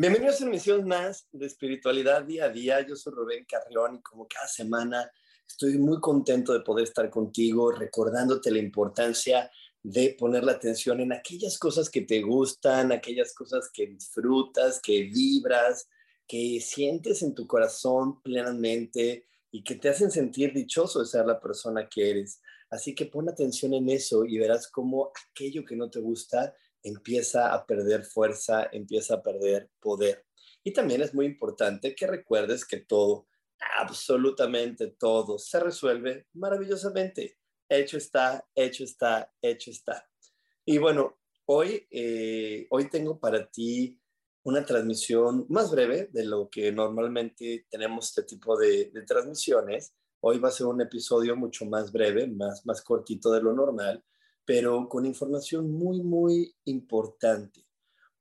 Bienvenidos a una emisión más de espiritualidad día a día. Yo soy Rubén Carrión y como cada semana estoy muy contento de poder estar contigo recordándote la importancia de poner la atención en aquellas cosas que te gustan, aquellas cosas que disfrutas, que vibras, que sientes en tu corazón plenamente y que te hacen sentir dichoso de ser la persona que eres. Así que pon atención en eso y verás cómo aquello que no te gusta empieza a perder fuerza, empieza a perder poder. Y también es muy importante que recuerdes que todo, absolutamente todo, se resuelve maravillosamente. Hecho está, hecho está, hecho está. Y bueno, hoy, eh, hoy tengo para ti una transmisión más breve de lo que normalmente tenemos este tipo de, de transmisiones. Hoy va a ser un episodio mucho más breve, más, más cortito de lo normal, pero con información muy, muy importante.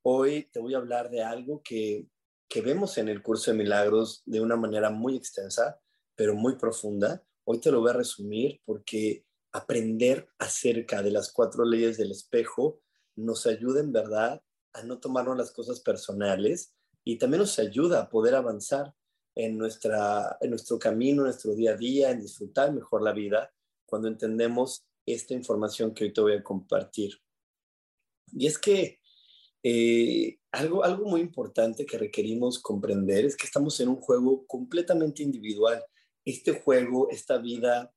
Hoy te voy a hablar de algo que, que vemos en el curso de milagros de una manera muy extensa, pero muy profunda. Hoy te lo voy a resumir porque aprender acerca de las cuatro leyes del espejo nos ayuda en verdad a no tomarnos las cosas personales y también nos ayuda a poder avanzar en, nuestra, en nuestro camino, en nuestro día a día, en disfrutar mejor la vida, cuando entendemos esta información que hoy te voy a compartir. Y es que eh, algo, algo muy importante que requerimos comprender es que estamos en un juego completamente individual. Este juego, esta vida,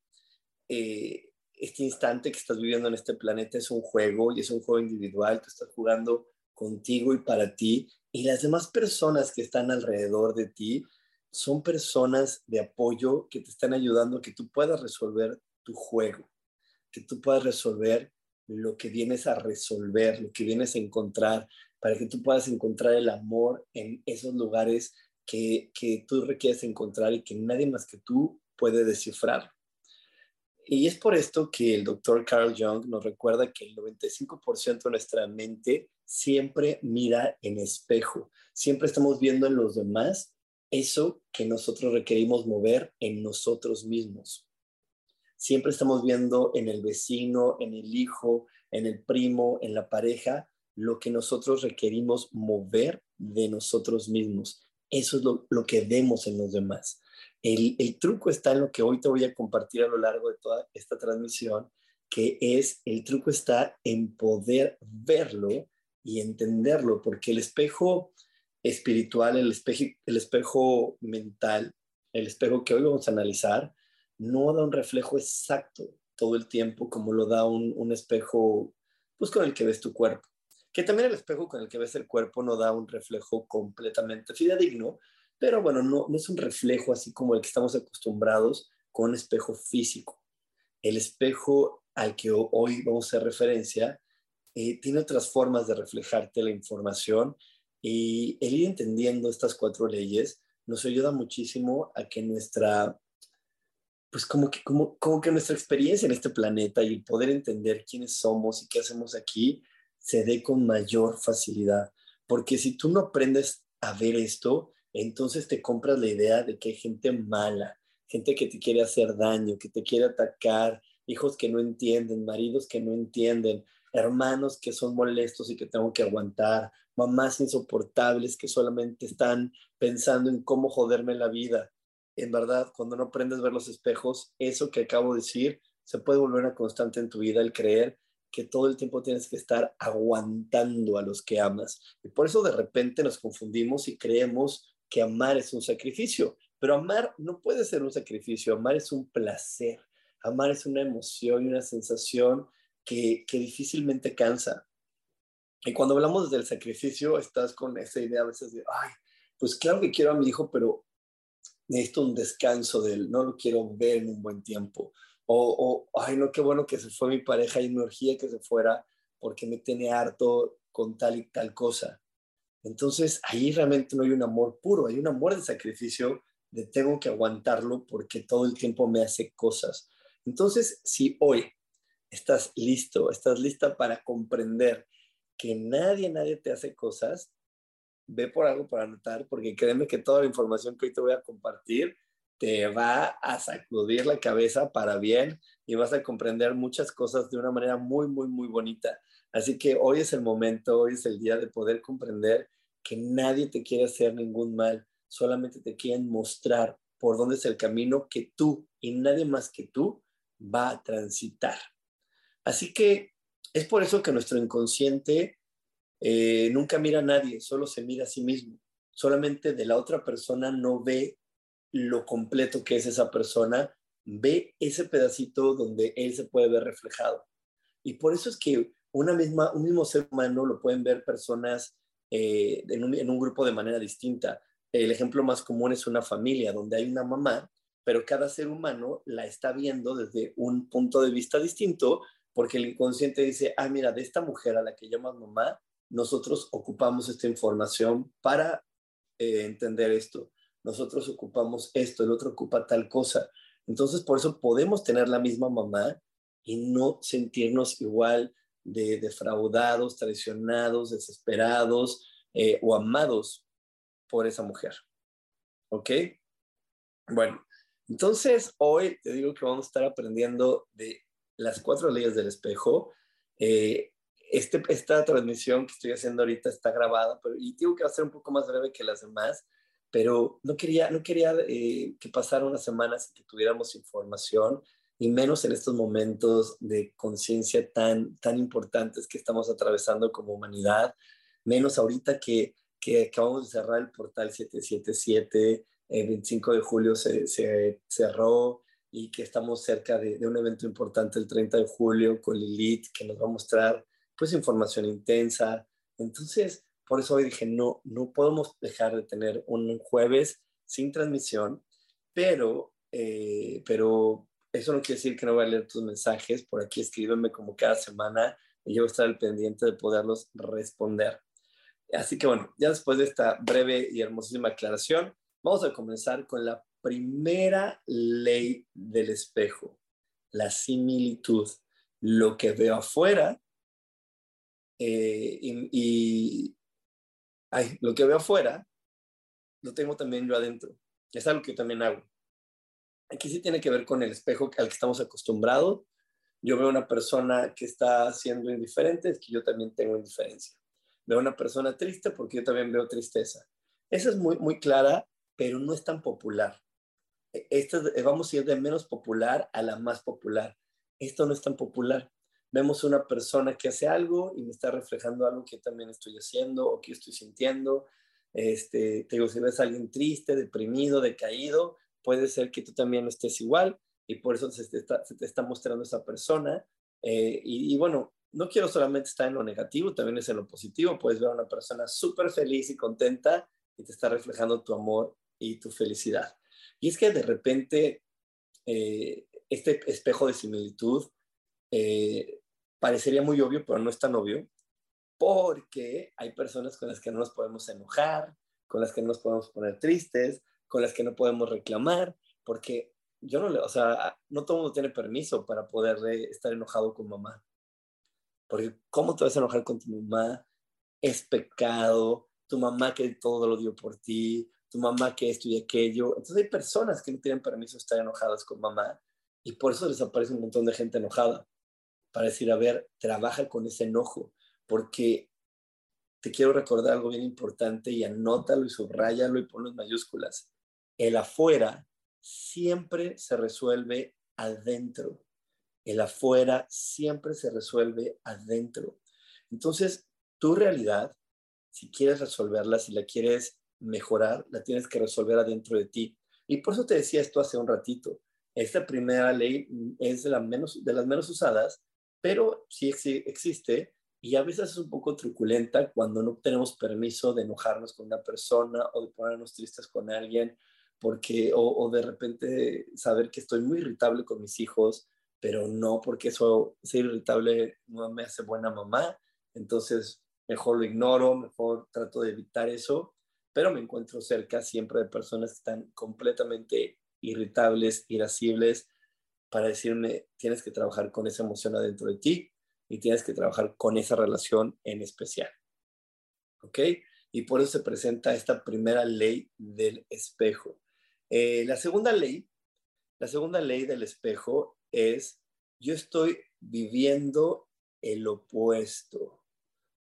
eh, este instante que estás viviendo en este planeta es un juego y es un juego individual. Tú estás jugando contigo y para ti. Y las demás personas que están alrededor de ti son personas de apoyo que te están ayudando a que tú puedas resolver tu juego que tú puedas resolver lo que vienes a resolver, lo que vienes a encontrar, para que tú puedas encontrar el amor en esos lugares que, que tú requieres encontrar y que nadie más que tú puede descifrar. Y es por esto que el doctor Carl Jung nos recuerda que el 95% de nuestra mente siempre mira en espejo, siempre estamos viendo en los demás eso que nosotros requerimos mover en nosotros mismos. Siempre estamos viendo en el vecino, en el hijo, en el primo, en la pareja, lo que nosotros requerimos mover de nosotros mismos. Eso es lo, que vemos en los demás. El, truco está en lo que hoy te voy a compartir a lo largo de toda esta transmisión, que es, el truco está en poder verlo y entenderlo, porque el espejo espiritual, el espejo mental, el espejo que hoy vamos a analizar, no da un reflejo exacto todo el tiempo como lo da un, espejo pues con el que ves tu cuerpo. Que también el espejo con el que ves el cuerpo no da un reflejo completamente fidedigno, pero bueno, no, no es un reflejo así como el que estamos acostumbrados con un espejo físico. El espejo al que hoy vamos a hacer referencia eh, tiene otras formas de reflejarte la información y el ir entendiendo estas cuatro leyes nos ayuda muchísimo a que nuestra pues como que, como, como que nuestra experiencia en este planeta y el poder entender quiénes somos y qué hacemos aquí se dé con mayor facilidad. Porque si tú no aprendes a ver esto, entonces te compras la idea de que hay gente mala, gente que te quiere hacer daño, que te quiere atacar, hijos que no entienden, maridos que no entienden, hermanos que son molestos y que tengo que aguantar, mamás insoportables que solamente están pensando en cómo joderme la vida en verdad, cuando no aprendes a ver los espejos, eso que acabo de decir se puede volver una constante en tu vida, el creer que todo el tiempo tienes que estar aguantando a los que amas. Y por eso de repente nos confundimos y creemos que amar es un sacrificio, Pero amar no puede ser un sacrificio, amar es un placer, amar es una emoción y una sensación que, que difícilmente cansa. Y cuando hablamos del sacrificio, estás con esa idea a veces de, ay, pues claro que quiero a mi hijo, pero necesito un descanso de él, no lo quiero ver en un buen tiempo. O, o ay, no, qué bueno que se fue mi pareja y me urgía que se fuera porque me tiene harto con tal y tal cosa. Entonces ahí realmente no hay un amor puro, hay un amor de sacrificio de tengo que aguantarlo porque todo el tiempo me hace cosas. Entonces, si hoy estás listo, estás lista para comprender que nadie, nadie te hace cosas, ve por algo para anotar, porque créeme que toda la información que hoy te voy a compartir te va a sacudir la cabeza para bien y vas a comprender muchas cosas de una manera muy, muy, muy bonita. Así que hoy es el momento, hoy es el día de poder comprender que nadie te quiere hacer ningún mal, solamente te quieren mostrar por dónde es el camino que tú y nadie más que tú va a transitar. Así que es por eso que nuestro inconsciente eh, nunca mira a nadie, solo se mira a sí mismo. Solamente de la otra persona no ve lo completo que es esa persona, ve ese pedacito donde él se puede ver reflejado. Y por eso es que una misma, un mismo ser humano lo pueden ver personas eh, en, un, en un grupo de manera distinta. El ejemplo más común es una familia donde hay una mamá, pero cada ser humano la está viendo desde un punto de vista distinto porque el inconsciente dice, ah, mira, de esta mujer a la que llamas mamá, nosotros ocupamos esta información para eh, entender esto. Nosotros ocupamos esto, el otro ocupa tal cosa. Entonces, por eso podemos tener la misma mamá y no sentirnos igual de defraudados, traicionados, desesperados eh, o amados por esa mujer. ¿Ok? Bueno, entonces hoy te digo que vamos a estar aprendiendo de las cuatro leyes del espejo. Eh, este, esta transmisión que estoy haciendo ahorita está grabada, pero, y digo que va a ser un poco más breve que las demás, pero no quería, no quería eh, que pasara unas semanas y que tuviéramos información, y menos en estos momentos de conciencia tan, tan importantes que estamos atravesando como humanidad, menos ahorita que, que acabamos de cerrar el portal 777, el 25 de julio se, se cerró, y que estamos cerca de, de, un evento importante el 30 de julio con Lilith, que nos va a mostrar pues información intensa. Entonces, por eso hoy dije, no, no podemos dejar de tener un jueves sin transmisión, pero, eh, pero eso no quiere decir que no voy a leer tus mensajes. Por aquí escríbeme como cada semana y yo voy a estar al pendiente de poderlos responder. Así que bueno, ya después de esta breve y hermosísima aclaración, vamos a comenzar con la primera ley del espejo, la similitud. Lo que veo afuera eh, y, lo que veo afuera lo tengo también yo adentro. Es algo que también hago. Aquí sí tiene que ver con el espejo al que estamos acostumbrados. Yo veo una persona que está siendo indiferente, es que yo también tengo indiferencia. Veo una persona triste porque yo también veo tristeza. Esa es muy, muy clara, pero no es tan popular. Esto, vamos a ir de menos popular a la más popular. Esto no es tan popular. Vemos una persona que hace algo y me está reflejando algo que también estoy haciendo o que estoy sintiendo. Este, te digo, si ves a alguien triste, deprimido, decaído, puede ser que tú también estés igual y por eso se te está, se te está mostrando esa persona. Eh, y, y, bueno, no quiero solamente estar en lo negativo, también es en lo positivo. Puedes ver a una persona súper feliz y contenta y te está reflejando tu amor y tu felicidad. Y es que de repente eh, este espejo de similitud eh, parecería muy obvio, pero no es tan obvio, porque hay personas con las que no nos podemos enojar, con las que no nos podemos poner tristes, con las que no podemos reclamar, porque yo no le, o sea, no todo el mundo tiene permiso para poder estar enojado con mamá. Porque ¿cómo te vas a enojar con tu mamá? Es pecado, tu mamá que todo lo dio por ti, tu mamá que esto y aquello. Entonces hay personas que no tienen permiso de estar enojadas con mamá y por eso les aparece un montón de gente enojada. Para decir, a ver, trabaja con ese enojo, porque te quiero recordar algo bien importante y anótalo y subrayalo y ponlo en mayúsculas. El afuera siempre se resuelve adentro. El afuera siempre se resuelve adentro. Entonces, tu realidad, si quieres resolverla, si la quieres mejorar, la tienes que resolver adentro de ti. Y por eso te decía esto hace un ratito. Esta primera ley es de, de las menos usadas, pero sí existe y a veces es un poco truculenta cuando no tenemos permiso de enojarnos con una persona o de ponernos tristes con alguien, porque, o, de repente saber que estoy muy irritable con mis hijos, pero no porque eso, ser irritable no me hace buena mamá, entonces mejor lo ignoro, mejor trato de evitar eso, pero me encuentro cerca siempre de personas que están completamente irritables, irascibles, para decirme, tienes que trabajar con esa emoción adentro de ti, y tienes que trabajar con esa relación en especial. ¿Ok? Y por eso se presenta esta primera ley del espejo. Eh, la segunda ley, la segunda ley del espejo es, yo estoy viviendo el opuesto.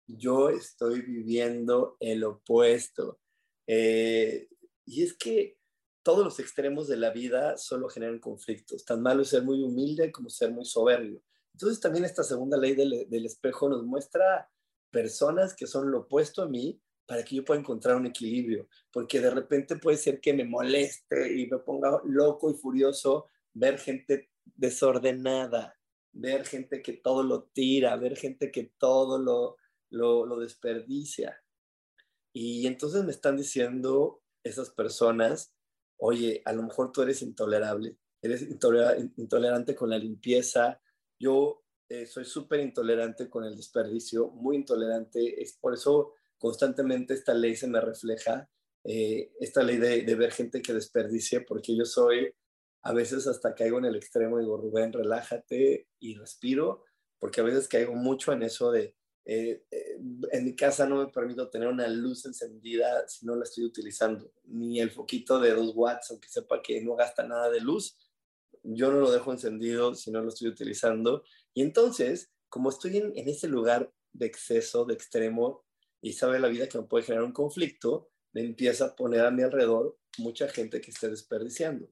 Yo estoy viviendo el opuesto. Eh, y es que todos los extremos de la vida solo generan conflictos. Tan malo es ser muy humilde como ser muy soberbio. Entonces también esta segunda ley del, espejo nos muestra personas que son lo opuesto a mí para que yo pueda encontrar un equilibrio, porque de repente puede ser que me moleste y me ponga loco y furioso ver gente desordenada, ver gente que todo lo tira, ver gente que todo lo, lo, lo desperdicia. Y entonces me están diciendo esas personas, oye, a lo mejor tú eres intolerable, eres intolerante con la limpieza, yo eh, soy súper intolerante con el desperdicio, muy intolerante. Es por eso constantemente esta ley se me refleja, eh, esta ley de, ver gente que desperdicia, porque yo soy, a veces hasta caigo en el extremo digo, Rubén, relájate y respiro, porque a veces caigo mucho en eso de, eh, en mi casa no me permito tener una luz encendida si no la estoy utilizando, ni el foquito de dos watts, aunque sepa que no gasta nada de luz, yo no lo dejo encendido si no lo estoy utilizando. Y entonces, como estoy en, ese lugar de exceso, de extremo, y sabe la vida que me puede generar un conflicto, me empieza a poner a mi alrededor mucha gente que esté desperdiciando.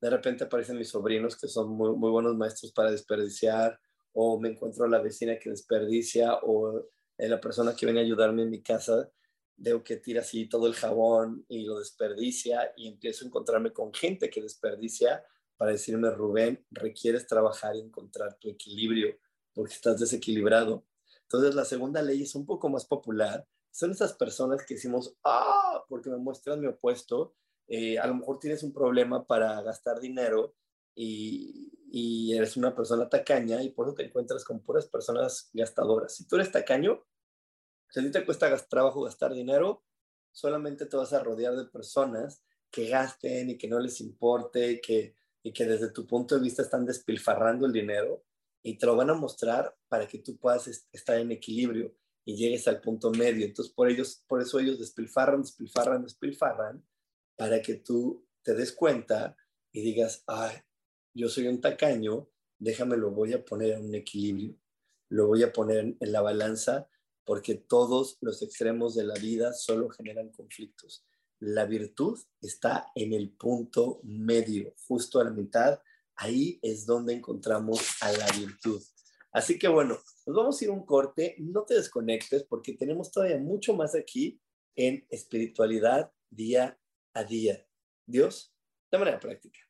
De repente aparecen mis sobrinos que son muy buenos maestros para desperdiciar, o me encuentro a la vecina que desperdicia, o la persona que viene a ayudarme en mi casa, veo que tira así todo el jabón y lo desperdicia, y empiezo a encontrarme con gente que desperdicia para decirme, Rubén, requieres trabajar y encontrar tu equilibrio porque estás desequilibrado. Entonces, la segunda ley es un poco más popular. Son esas personas que decimos, ah, porque me muestran mi opuesto. Eh, a lo mejor tienes un problema para gastar dinero y, y, eres una persona tacaña y por eso te encuentras con puras personas gastadoras. Si tú eres tacaño, si a ti te cuesta trabajo gastar dinero, solamente te vas a rodear de personas que gasten y que no les importe, que y que desde tu punto de vista están despilfarrando el dinero y te lo van a mostrar para que tú puedas estar en equilibrio y llegues al punto medio. Entonces, por, ellos, por eso ellos despilfarran, despilfarran, despilfarran, para que tú te des cuenta y digas, ay, yo soy un tacaño, déjame, lo voy a poner en un equilibrio, lo voy a poner en la balanza, porque todos los extremos de la vida solo generan conflictos. La virtud está en el punto medio, justo a la mitad. Ahí es donde encontramos a la virtud. Así que bueno, nos vamos a ir un corte. No te desconectes porque tenemos todavía mucho más aquí en espiritualidad día a día. Dios, de manera práctica.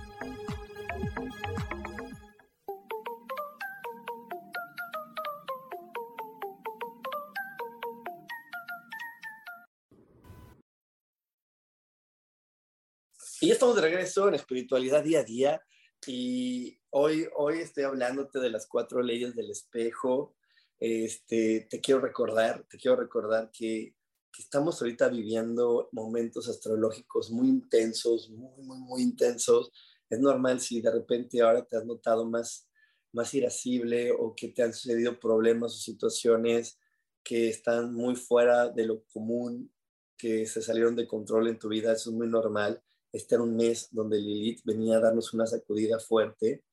Ya estamos de regreso en espiritualidad día a día y hoy, hoy estoy hablándote de las cuatro leyes del espejo. Este, te quiero recordar, te quiero recordar que, que estamos ahorita viviendo momentos astrológicos muy intensos, muy, muy, muy intensos. Es normal si de repente ahora te has notado más, más irascible o que te han sucedido problemas o situaciones que están muy fuera de lo común, que se salieron de control en tu vida, eso es muy normal este era un mes donde Lilith venía a darnos una sacudida fuerte.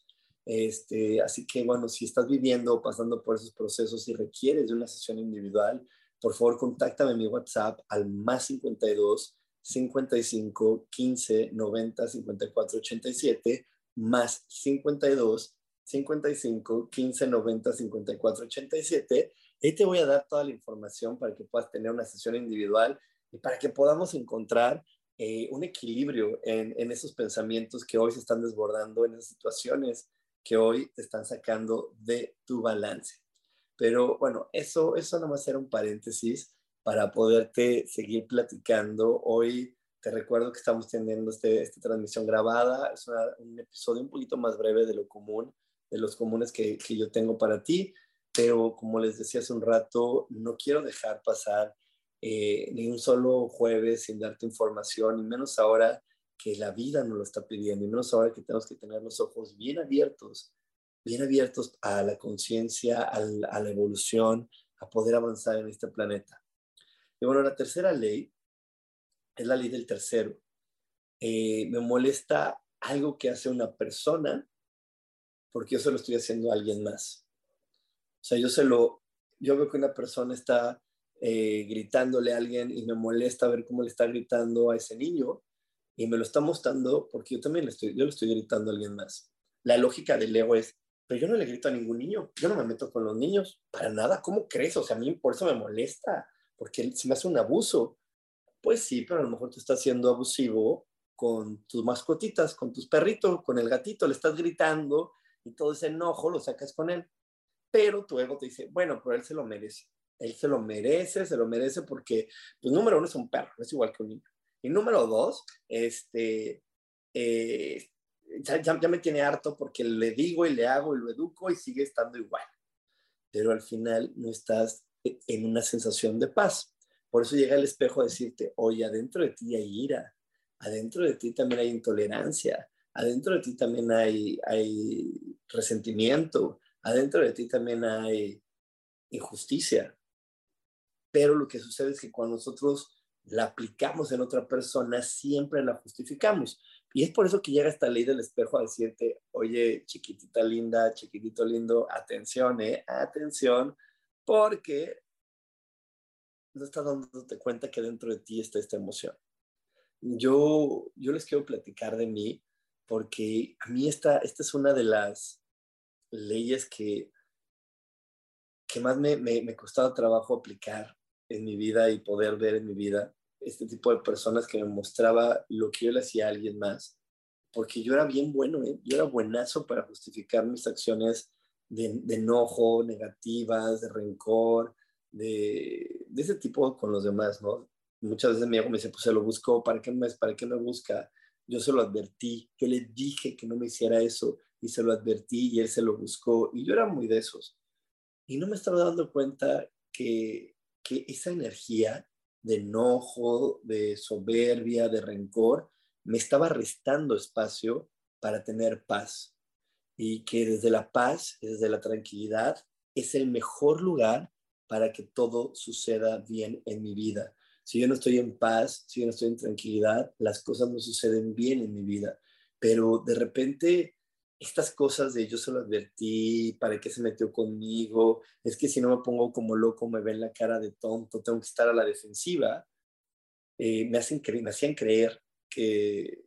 Este, así que bueno, si estás viviendo o pasando por esos procesos y requieres de una sesión individual, por favor contáctame en mi WhatsApp al más 52 55 15 90 54 87 más 52 55 15 90 54 87. Ahí te voy a dar toda la información para que puedas tener una sesión individual y para que podamos encontrar eh, un equilibrio en, en, esos pensamientos que hoy se están desbordando, en esas situaciones que hoy te están sacando de tu balance. Pero bueno, eso, eso nomás era un paréntesis para poderte seguir platicando. Hoy te recuerdo que estamos teniendo este, esta transmisión grabada. Es un episodio un poquito más breve de lo común, de los comunes que, que yo tengo para ti. Pero como les decía hace un rato, no quiero dejar pasar eh, ni un solo jueves sin darte información, y menos ahora que la vida nos lo está pidiendo, y menos ahora que tenemos que tener los ojos bien abiertos, bien abiertos a la conciencia, a, la evolución, a poder avanzar en este planeta. Y bueno, la tercera ley es la ley del tercero. Eh, me molesta algo que hace una persona porque yo se lo estoy haciendo a alguien más. O sea, yo se lo, yo veo que una persona está eh, gritándole a alguien y me molesta ver cómo le está gritando a ese niño y me lo está mostrando porque yo también le estoy, yo le estoy gritando a alguien más. La lógica del ego es, pero yo no le grito a ningún niño, yo no me meto con los niños, para nada, ¿cómo crees? O sea, a mí por eso me molesta, porque si me hace un abuso. Pues sí, pero a lo mejor tú estás siendo abusivo con tus mascotitas, con tus perritos, con el gatito, le estás gritando y todo ese enojo lo sacas con él. Pero tu ego te dice, bueno, pero él se lo merece él se lo merece, se lo merece porque, pues número uno es un perro, es igual que un niño. Y número dos, este, eh, ya, ya, me tiene harto porque le digo y le hago y lo educo y sigue estando igual. Pero al final no estás en una sensación de paz. Por eso llega el espejo a decirte, oye, adentro de ti hay ira, adentro de ti también hay intolerancia, adentro de ti también hay, hay resentimiento, adentro de ti también hay injusticia. Pero lo que sucede es que cuando nosotros la aplicamos en otra persona, siempre la justificamos. Y es por eso que llega esta ley del espejo a decirte, oye, chiquitita linda, chiquitito lindo, atención, ¿eh? Atención, porque no estás dándote cuenta que dentro de ti está esta emoción. Yo, yo les quiero platicar de mí porque a mí esta, esta es una de las leyes que, que más me, me, me costado trabajo aplicar en mi vida y poder ver en mi vida este tipo de personas que me mostraba lo que yo le hacía a alguien más. Porque yo era bien bueno, ¿eh? yo era buenazo para justificar mis acciones de, enojo, negativas, de rencor, de, de, ese tipo con los demás, ¿no? Muchas veces mi ego me dice, pues se lo buscó, ¿para qué, me, ¿para qué me busca? Yo se lo advertí, yo le dije que no me hiciera eso y se lo advertí y él se lo buscó y yo era muy de esos. Y no me estaba dando cuenta que, que esa energía de enojo, de soberbia, de rencor, me estaba restando espacio para tener paz. Y que desde la paz, desde la tranquilidad, es el mejor lugar para que todo suceda bien en mi vida. Si yo no estoy en paz, si yo no estoy en tranquilidad, las cosas no suceden bien en mi vida. Pero de repente estas cosas de yo se lo advertí, ¿para qué se metió conmigo? Es que si no me pongo como loco, me ven la cara de tonto, tengo que estar a la defensiva, eh, me, hacen me hacían creer que,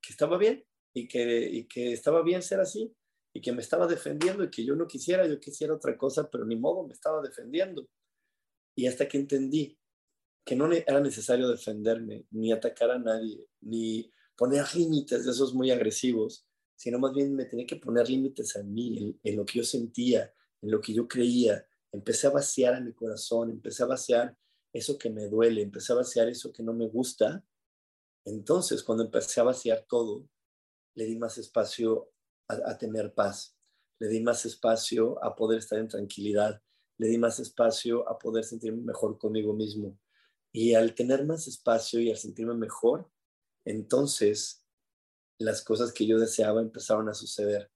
que estaba bien y que, y que estaba bien ser así y que me estaba defendiendo y que yo no quisiera, yo quisiera otra cosa, pero ni modo, me estaba defendiendo. Y hasta que entendí que no era necesario defenderme, ni atacar a nadie, ni poner límites de esos muy agresivos, sino más bien me tenía que poner límites a mí, en, lo que yo sentía, en lo que yo creía. Empecé a vaciar a mi corazón, empecé a vaciar eso que me duele, empecé a vaciar eso que no me gusta. Entonces, cuando empecé a vaciar todo, le di más espacio a, tener paz, le di más espacio a poder estar en tranquilidad, le di más espacio a poder sentirme mejor conmigo mismo. Y al tener más espacio y al sentirme mejor, entonces las cosas que yo deseaba empezaron a suceder.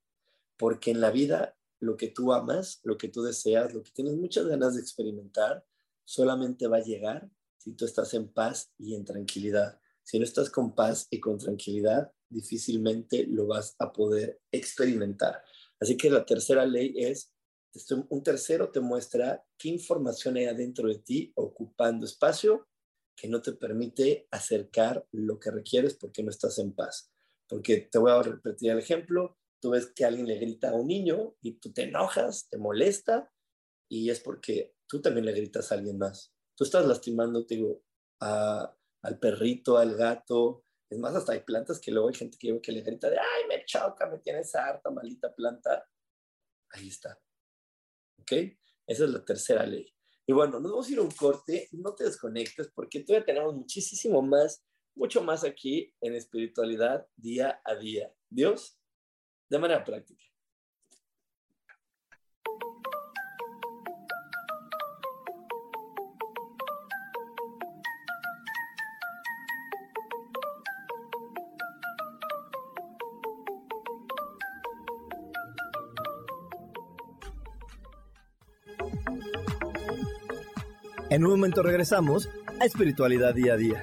Porque en la vida, lo que tú amas, lo que tú deseas, lo que tienes muchas ganas de experimentar, solamente va a llegar si tú estás en paz y en tranquilidad. Si no estás con paz y con tranquilidad, difícilmente lo vas a poder experimentar. Así que la tercera ley es, un tercero te muestra qué información hay adentro de ti ocupando espacio que no te permite acercar lo que requieres porque no estás en paz. Porque te voy a repetir el ejemplo, tú ves que alguien le grita a un niño y tú te enojas, te molesta, y es porque tú también le gritas a alguien más. Tú estás lastimando, digo, al perrito, al gato. Es más, hasta hay plantas que luego hay gente que, que le grita de, ay, me choca, me tienes harta, maldita planta. Ahí está. ¿Ok? Esa es la tercera ley. Y bueno, nos vamos a ir a un corte. No te desconectes porque todavía tenemos muchísimo más mucho más aquí en espiritualidad día a día. Dios, de manera práctica. En un momento regresamos a Espiritualidad Día a Día.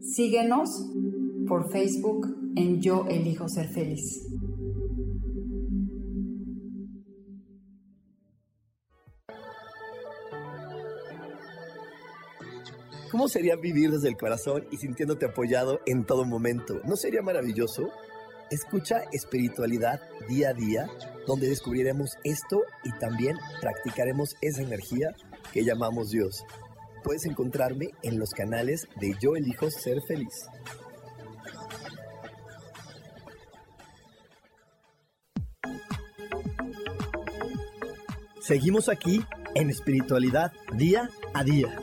Síguenos por Facebook en Yo Elijo Ser Feliz. ¿Cómo sería vivir desde el corazón y sintiéndote apoyado en todo momento? ¿No sería maravilloso? Escucha espiritualidad día a día, donde descubriremos esto y también practicaremos esa energía que llamamos Dios puedes encontrarme en los canales de Yo Elijo Ser Feliz. Seguimos aquí en espiritualidad día a día.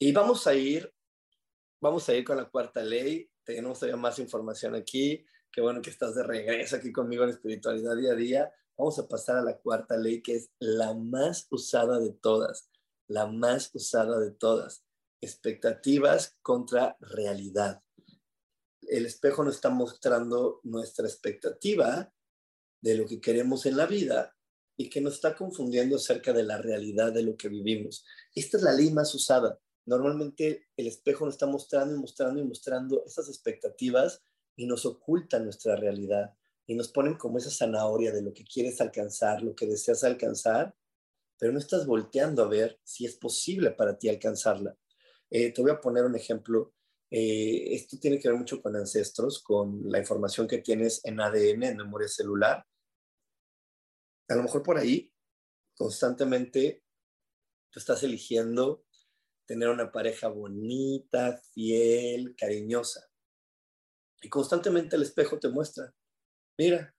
Y vamos a ir vamos a ir con la cuarta ley. Tenemos todavía más información aquí. Qué bueno que estás de regreso aquí conmigo en espiritualidad día a día. Vamos a pasar a la cuarta ley, que es la más usada de todas, la más usada de todas. Expectativas contra realidad. El espejo nos está mostrando nuestra expectativa de lo que queremos en la vida y que nos está confundiendo acerca de la realidad de lo que vivimos. Esta es la ley más usada. Normalmente el espejo nos está mostrando y mostrando y mostrando esas expectativas y nos oculta nuestra realidad y nos ponen como esa zanahoria de lo que quieres alcanzar, lo que deseas alcanzar, pero no estás volteando a ver si es posible para ti alcanzarla. Eh, te voy a poner un ejemplo. Eh, esto tiene que ver mucho con ancestros, con la información que tienes en ADN, en memoria celular. A lo mejor por ahí, constantemente, tú estás eligiendo tener una pareja bonita, fiel, cariñosa. Y constantemente el espejo te muestra, mira,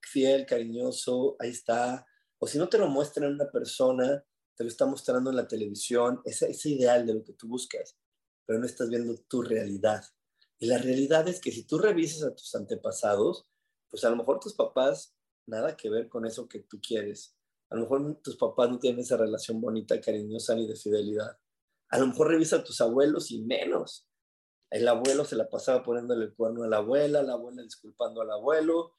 fiel, cariñoso, ahí está. O si no te lo muestra en una persona, te lo está mostrando en la televisión, ese, ese ideal de lo que tú buscas, pero no estás viendo tu realidad. Y la realidad es que si tú revisas a tus antepasados, pues a lo mejor tus papás nada que ver con eso que tú quieres. A lo mejor tus papás no tienen esa relación bonita, cariñosa ni de fidelidad. A lo mejor revisa a tus abuelos y menos. El abuelo se la pasaba poniéndole el cuerno a la abuela, la abuela disculpando al abuelo,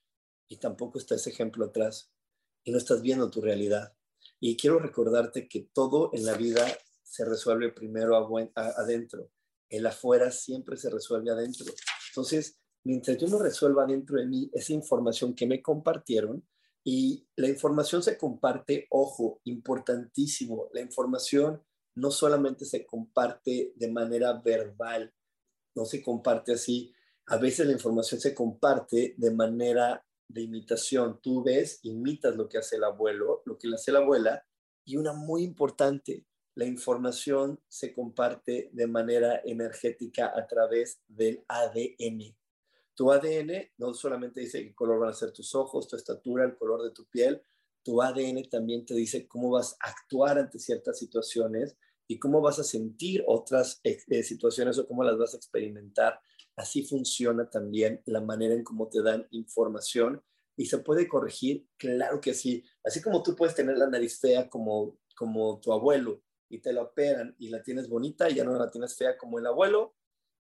y tampoco está ese ejemplo atrás. Y no estás viendo tu realidad. Y quiero recordarte que todo en la vida se resuelve primero adentro. El afuera siempre se resuelve adentro. Entonces, mientras yo no resuelva dentro de mí esa información que me compartieron, y la información se comparte, ojo, importantísimo, la información no solamente se comparte de manera verbal, no se comparte así. A veces la información se comparte de manera de imitación. Tú ves, imitas lo que hace el abuelo, lo que le hace la abuela. Y una muy importante, la información se comparte de manera energética a través del ADN. Tu ADN no solamente dice qué color van a ser tus ojos, tu estatura, el color de tu piel, tu ADN también te dice cómo vas a actuar ante ciertas situaciones y cómo vas a sentir otras eh, situaciones o cómo las vas a experimentar. Así funciona también la manera en cómo te dan información y se puede corregir, claro que sí. Así como tú puedes tener la nariz fea como, como tu abuelo y te la operan y la tienes bonita y ya no la tienes fea como el abuelo,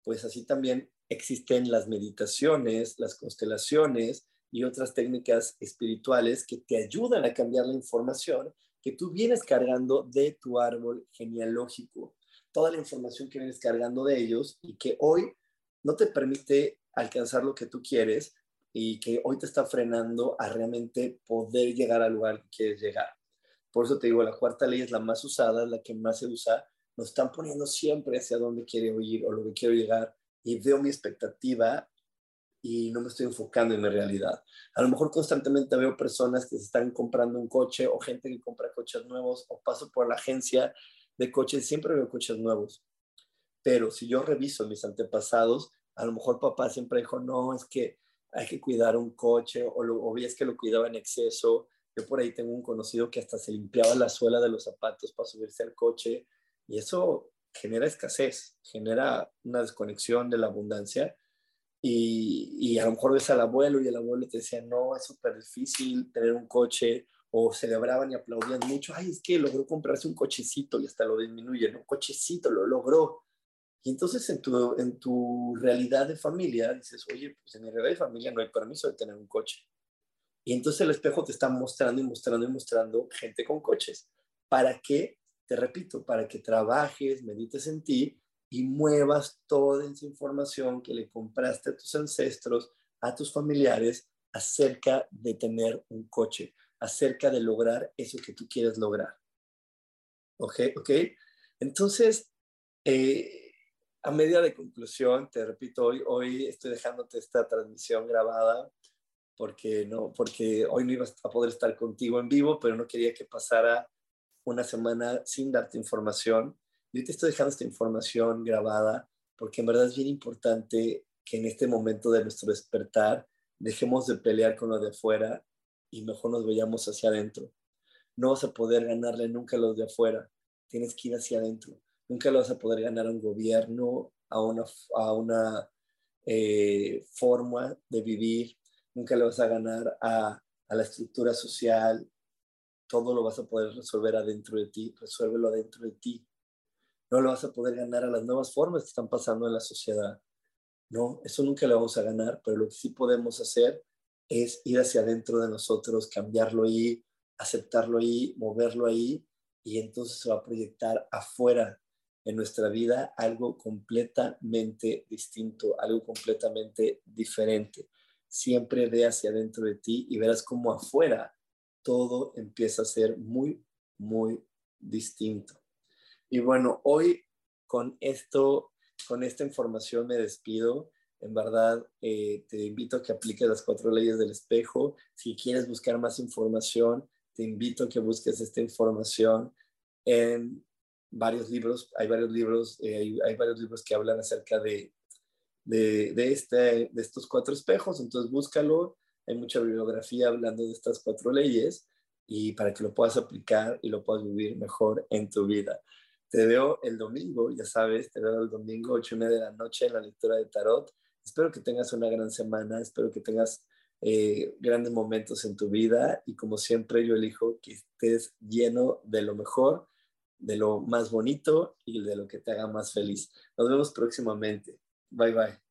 pues así también existen las meditaciones, las constelaciones y otras técnicas espirituales que te ayudan a cambiar la información que tú vienes cargando de tu árbol genealógico, toda la información que vienes cargando de ellos y que hoy no te permite alcanzar lo que tú quieres y que hoy te está frenando a realmente poder llegar al lugar que quieres llegar. Por eso te digo, la cuarta ley es la más usada, es la que más se usa. Nos están poniendo siempre hacia dónde quiero ir o lo que quiero llegar y veo mi expectativa y no me estoy enfocando en mi realidad. A lo mejor constantemente veo personas que se están comprando un coche o gente que compra coches nuevos o paso por la agencia de coches, siempre veo coches nuevos. Pero si yo reviso mis antepasados, a lo mejor papá siempre dijo, no, es que hay que cuidar un coche o, lo, o que lo cuidaba en exceso. Yo por ahí tengo un conocido que hasta se limpiaba la suela de los zapatos para subirse al coche y eso genera escasez, genera una desconexión de la abundancia y, a lo mejor ves al abuelo y el abuelo te decía, no, es súper difícil tener un coche, o celebraban y aplaudían mucho, ay, es que logró comprarse un cochecito y hasta lo disminuyen, un cochecito lo logró. Y entonces en tu, en tu realidad de familia dices, oye, pues en mi realidad de familia no hay permiso de tener un coche. Y entonces el espejo te está mostrando y mostrando y mostrando gente con coches. ¿Para qué? Te repito, para que trabajes, medites en ti y muevas toda esa información que le compraste a tus ancestros, a tus familiares, acerca de tener un coche, acerca de lograr eso que tú quieres lograr. ¿Ok? ¿Ok? Entonces, eh, a medida de conclusión, te repito, hoy, hoy estoy dejándote esta transmisión grabada porque, no, porque hoy no ibas a poder estar contigo en vivo, pero no quería que pasara una semana sin darte información yo te estoy dejando esta información grabada porque en verdad es bien importante que en este momento de nuestro despertar dejemos de pelear con lo de afuera y mejor nos vayamos hacia adentro. No vas a poder ganarle nunca a los de afuera, tienes que ir hacia adentro. nunca le vas a poder ganar a un gobierno, a una, a una eh, forma de vivir, nunca le vas a ganar a, a la estructura social, todo lo vas a poder resolver adentro de ti, resuélvelo adentro de ti. No lo vas a poder ganar a las nuevas formas que están pasando en la sociedad. No, eso nunca lo vamos a ganar, pero lo que sí podemos hacer es ir hacia adentro de nosotros, cambiarlo ahí, aceptarlo ahí, moverlo ahí, y entonces se va a proyectar afuera en nuestra vida algo completamente distinto, algo completamente diferente. Siempre ve hacia adentro de ti y verás cómo afuera todo empieza a ser muy, muy distinto. Y bueno, hoy con esto, con esta información me despido. En verdad, eh, te invito a que apliques las cuatro leyes del espejo. Si quieres buscar más información, te invito a que busques esta información en varios libros. Hay varios libros, eh, hay, varios libros que hablan acerca de, de, de, este, de estos cuatro espejos. Entonces, búscalo hay mucha bibliografía hablando de estas cuatro leyes y para que lo puedas aplicar y lo puedas vivir mejor en tu vida. Te veo el domingo, ya sabes, te veo el domingo, 8 y media de la noche en la lectura de Tarot. Espero que tengas una gran semana, espero que tengas eh, grandes momentos en tu vida y como siempre yo elijo que estés lleno de lo mejor, de lo más bonito y de lo que te haga más feliz. Nos vemos próximamente. Bye bye.